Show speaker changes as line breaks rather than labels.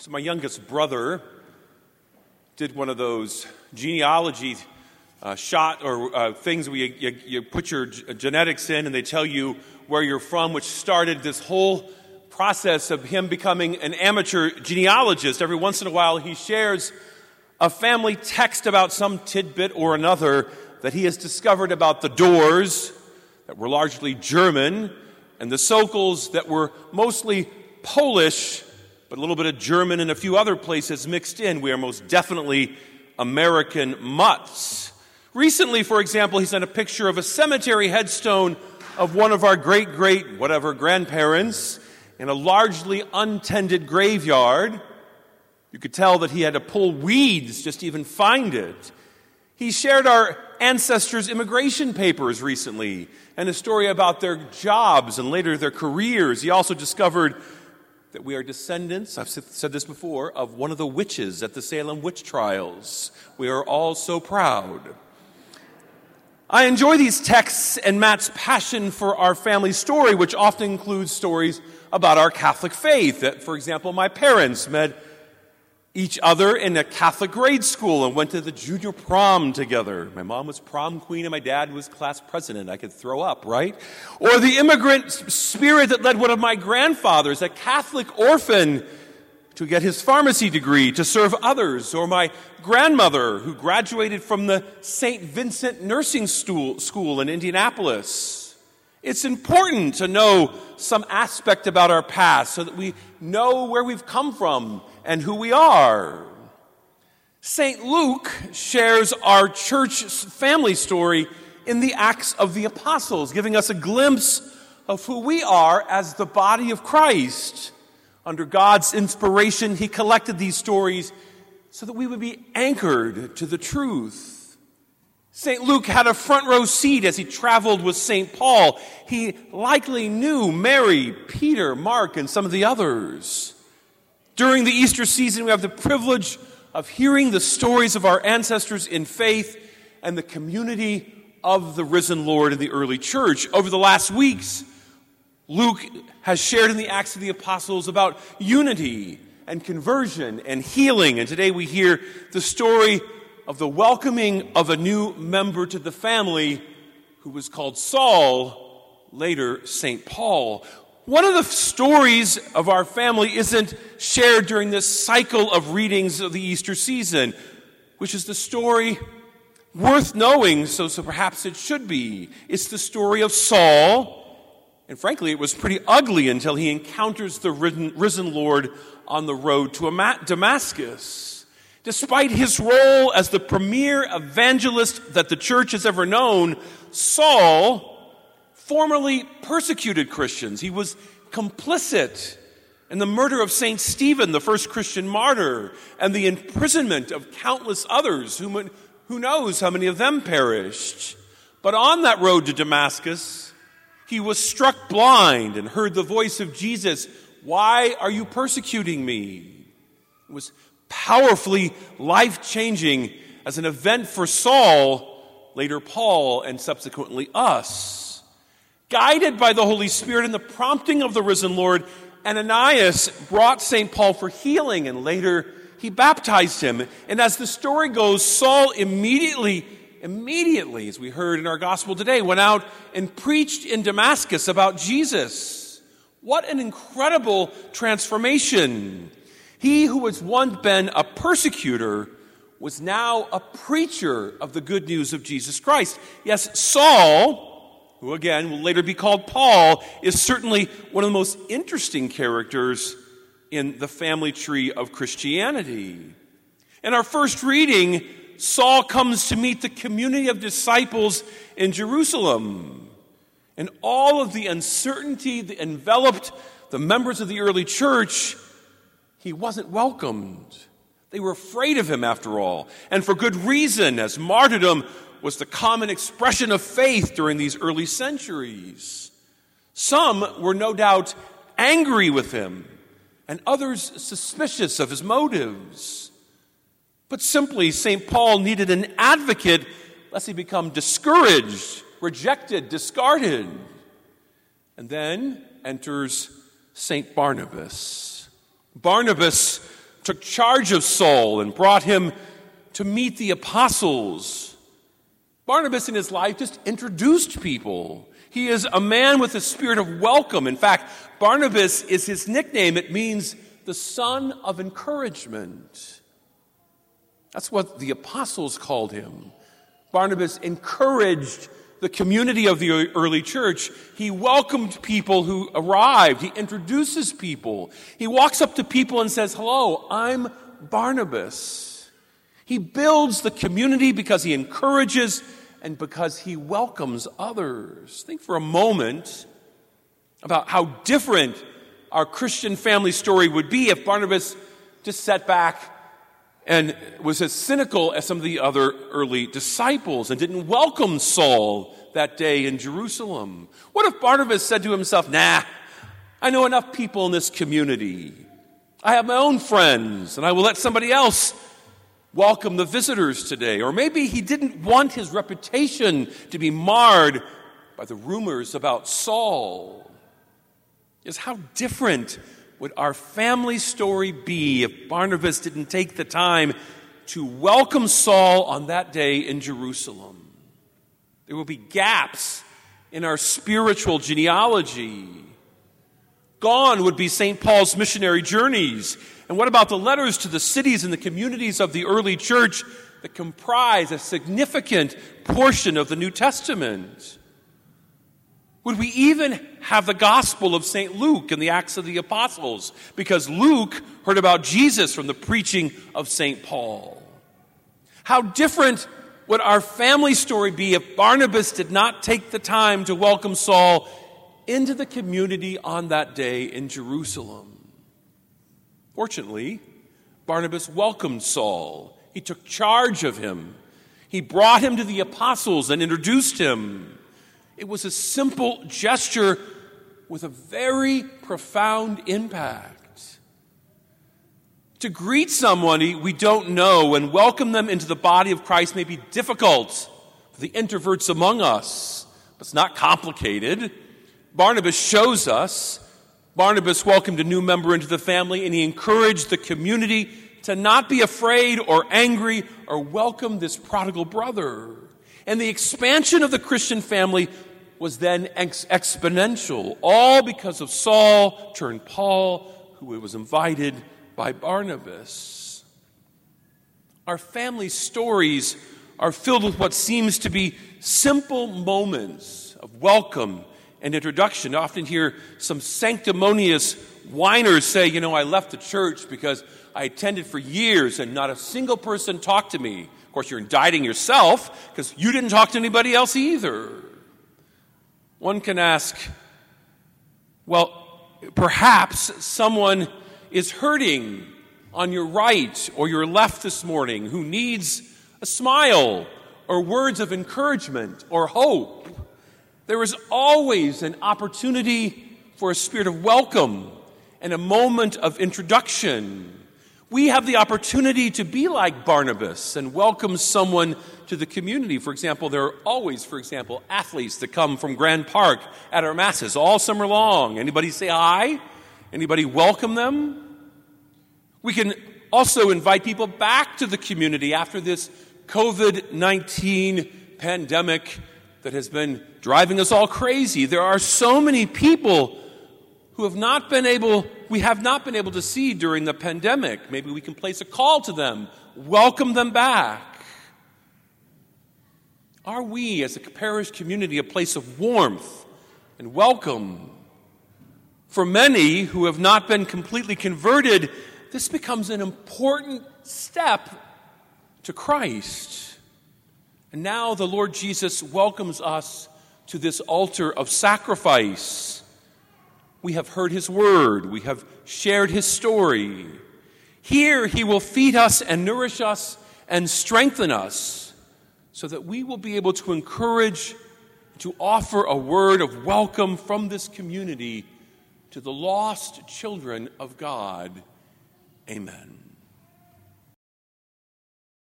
So, my youngest brother did one of those genealogy uh, shot or uh, things where you, you, you put your g- genetics in and they tell you where you're from, which started this whole process of him becoming an amateur genealogist. Every once in a while, he shares a family text about some tidbit or another that he has discovered about the Doors that were largely German and the Sokals that were mostly Polish, but a little bit of German and a few other places mixed in. We are most definitely American mutts. Recently, for example, he sent a picture of a cemetery headstone of one of our great great whatever grandparents in a largely untended graveyard. You could tell that he had to pull weeds just to even find it. He shared our ancestors' immigration papers recently and a story about their jobs and later their careers. He also discovered that we are descendants, I've said this before, of one of the witches at the Salem witch trials. We are all so proud. I enjoy these texts and Matt's passion for our family story, which often includes stories about our Catholic faith. That, for example, my parents met each other in a Catholic grade school and went to the junior prom together. My mom was prom queen and my dad was class president. I could throw up, right? Or the immigrant spirit that led one of my grandfathers, a Catholic orphan, to get his pharmacy degree to serve others, or my grandmother who graduated from the St. Vincent Nursing School in Indianapolis. It's important to know some aspect about our past so that we know where we've come from and who we are. St. Luke shares our church family story in the Acts of the Apostles, giving us a glimpse of who we are as the body of Christ. Under God's inspiration, He collected these stories so that we would be anchored to the truth. St. Luke had a front row seat as he traveled with St. Paul. He likely knew Mary, Peter, Mark, and some of the others. During the Easter season, we have the privilege of hearing the stories of our ancestors in faith and the community of the risen Lord in the early church. Over the last weeks, Luke has shared in the Acts of the Apostles about unity and conversion and healing. And today we hear the story of the welcoming of a new member to the family who was called Saul, later St. Paul. One of the stories of our family isn't shared during this cycle of readings of the Easter season, which is the story worth knowing, so, so perhaps it should be. It's the story of Saul and frankly, it was pretty ugly until he encounters the risen Lord on the road to Damascus. Despite his role as the premier evangelist that the church has ever known, Saul formerly persecuted Christians. He was complicit in the murder of St. Stephen, the first Christian martyr, and the imprisonment of countless others, who, who knows how many of them perished. But on that road to Damascus, he was struck blind and heard the voice of Jesus, Why are you persecuting me? It was powerfully life changing as an event for Saul, later Paul, and subsequently us. Guided by the Holy Spirit and the prompting of the risen Lord, Ananias brought St. Paul for healing and later he baptized him. And as the story goes, Saul immediately immediately, as we heard in our gospel today, went out and preached in Damascus about Jesus. What an incredible transformation. He who was once been a persecutor was now a preacher of the good news of Jesus Christ. Yes, Saul, who again will later be called Paul, is certainly one of the most interesting characters in the family tree of Christianity. In our first reading, Saul comes to meet the community of disciples in Jerusalem. And all of the uncertainty that enveloped the members of the early church, he wasn't welcomed. They were afraid of him after all, and for good reason, as martyrdom was the common expression of faith during these early centuries. Some were no doubt angry with him, and others suspicious of his motives. But simply, St. Paul needed an advocate lest he become discouraged, rejected, discarded. And then enters St. Barnabas. Barnabas took charge of Saul and brought him to meet the apostles. Barnabas in his life just introduced people. He is a man with a spirit of welcome. In fact, Barnabas is his nickname. It means the son of encouragement. That's what the apostles called him. Barnabas encouraged the community of the early church. He welcomed people who arrived. He introduces people. He walks up to people and says, Hello, I'm Barnabas. He builds the community because he encourages and because he welcomes others. Think for a moment about how different our Christian family story would be if Barnabas just sat back and was as cynical as some of the other early disciples and didn't welcome Saul that day in Jerusalem. What if Barnabas said to himself, Nah, I know enough people in this community. I have my own friends, and I will let somebody else welcome the visitors today. Or maybe he didn't want his reputation to be marred by the rumors about Saul. Is how different would our family story be if Barnabas didn't take the time to welcome Saul on that day in Jerusalem? There will be gaps in our spiritual genealogy. Gone would be St. Paul's missionary journeys and what about the letters to the cities and the communities of the early church that comprise a significant portion of the New Testament? Would we even have the Gospel of St. Luke and the Acts of the Apostles? Because Luke heard about Jesus from the preaching of St. Paul. How different would our family story be if Barnabas did not take the time to welcome Saul into the community on that day in Jerusalem? Fortunately, Barnabas welcomed Saul. He took charge of him. He brought him to the apostles and introduced him. It was a simple gesture with a very profound impact. To greet someone we don't know and welcome them into the body of Christ may be difficult for the introverts among us, but it's not complicated. Barnabas shows us Barnabas welcomed a new member into the family and he encouraged the community to not be afraid or angry or welcome this prodigal brother. And the expansion of the Christian family was then ex- exponential, all because of Saul turned Paul, who was invited by Barnabas. Our family stories are filled with what seems to be simple moments of welcome and introduction. I often hear some sanctimonious whiners say, you know, I left the church because I attended for years and not a single person talked to me. Of course, you're indicting yourself because you didn't talk to anybody else either. One can ask, well, perhaps someone is hurting on your right or your left this morning who needs a smile or words of encouragement or hope. There is always an opportunity for a spirit of welcome and a moment of introduction. We have the opportunity to be like Barnabas and welcome someone to the community. For example, there are always, for example, athletes that come from Grand Park at our masses all summer long. Anybody say hi? Anybody welcome them? We can also invite people back to the community after this COVID 19 pandemic that has been driving us all crazy. There are so many people who have not been able, we have not been able to see during the pandemic. Maybe we can place a call to them, welcome them back. Are we, as a parish community, a place of warmth and welcome? For many who have not been completely converted, this becomes an important step to Christ. And now the Lord Jesus welcomes us to this altar of sacrifice. We have heard his word, we have shared his story. Here he will feed us and nourish us and strengthen us so that we will be able to encourage, to offer a word of welcome from this community to the lost children of God. Amen.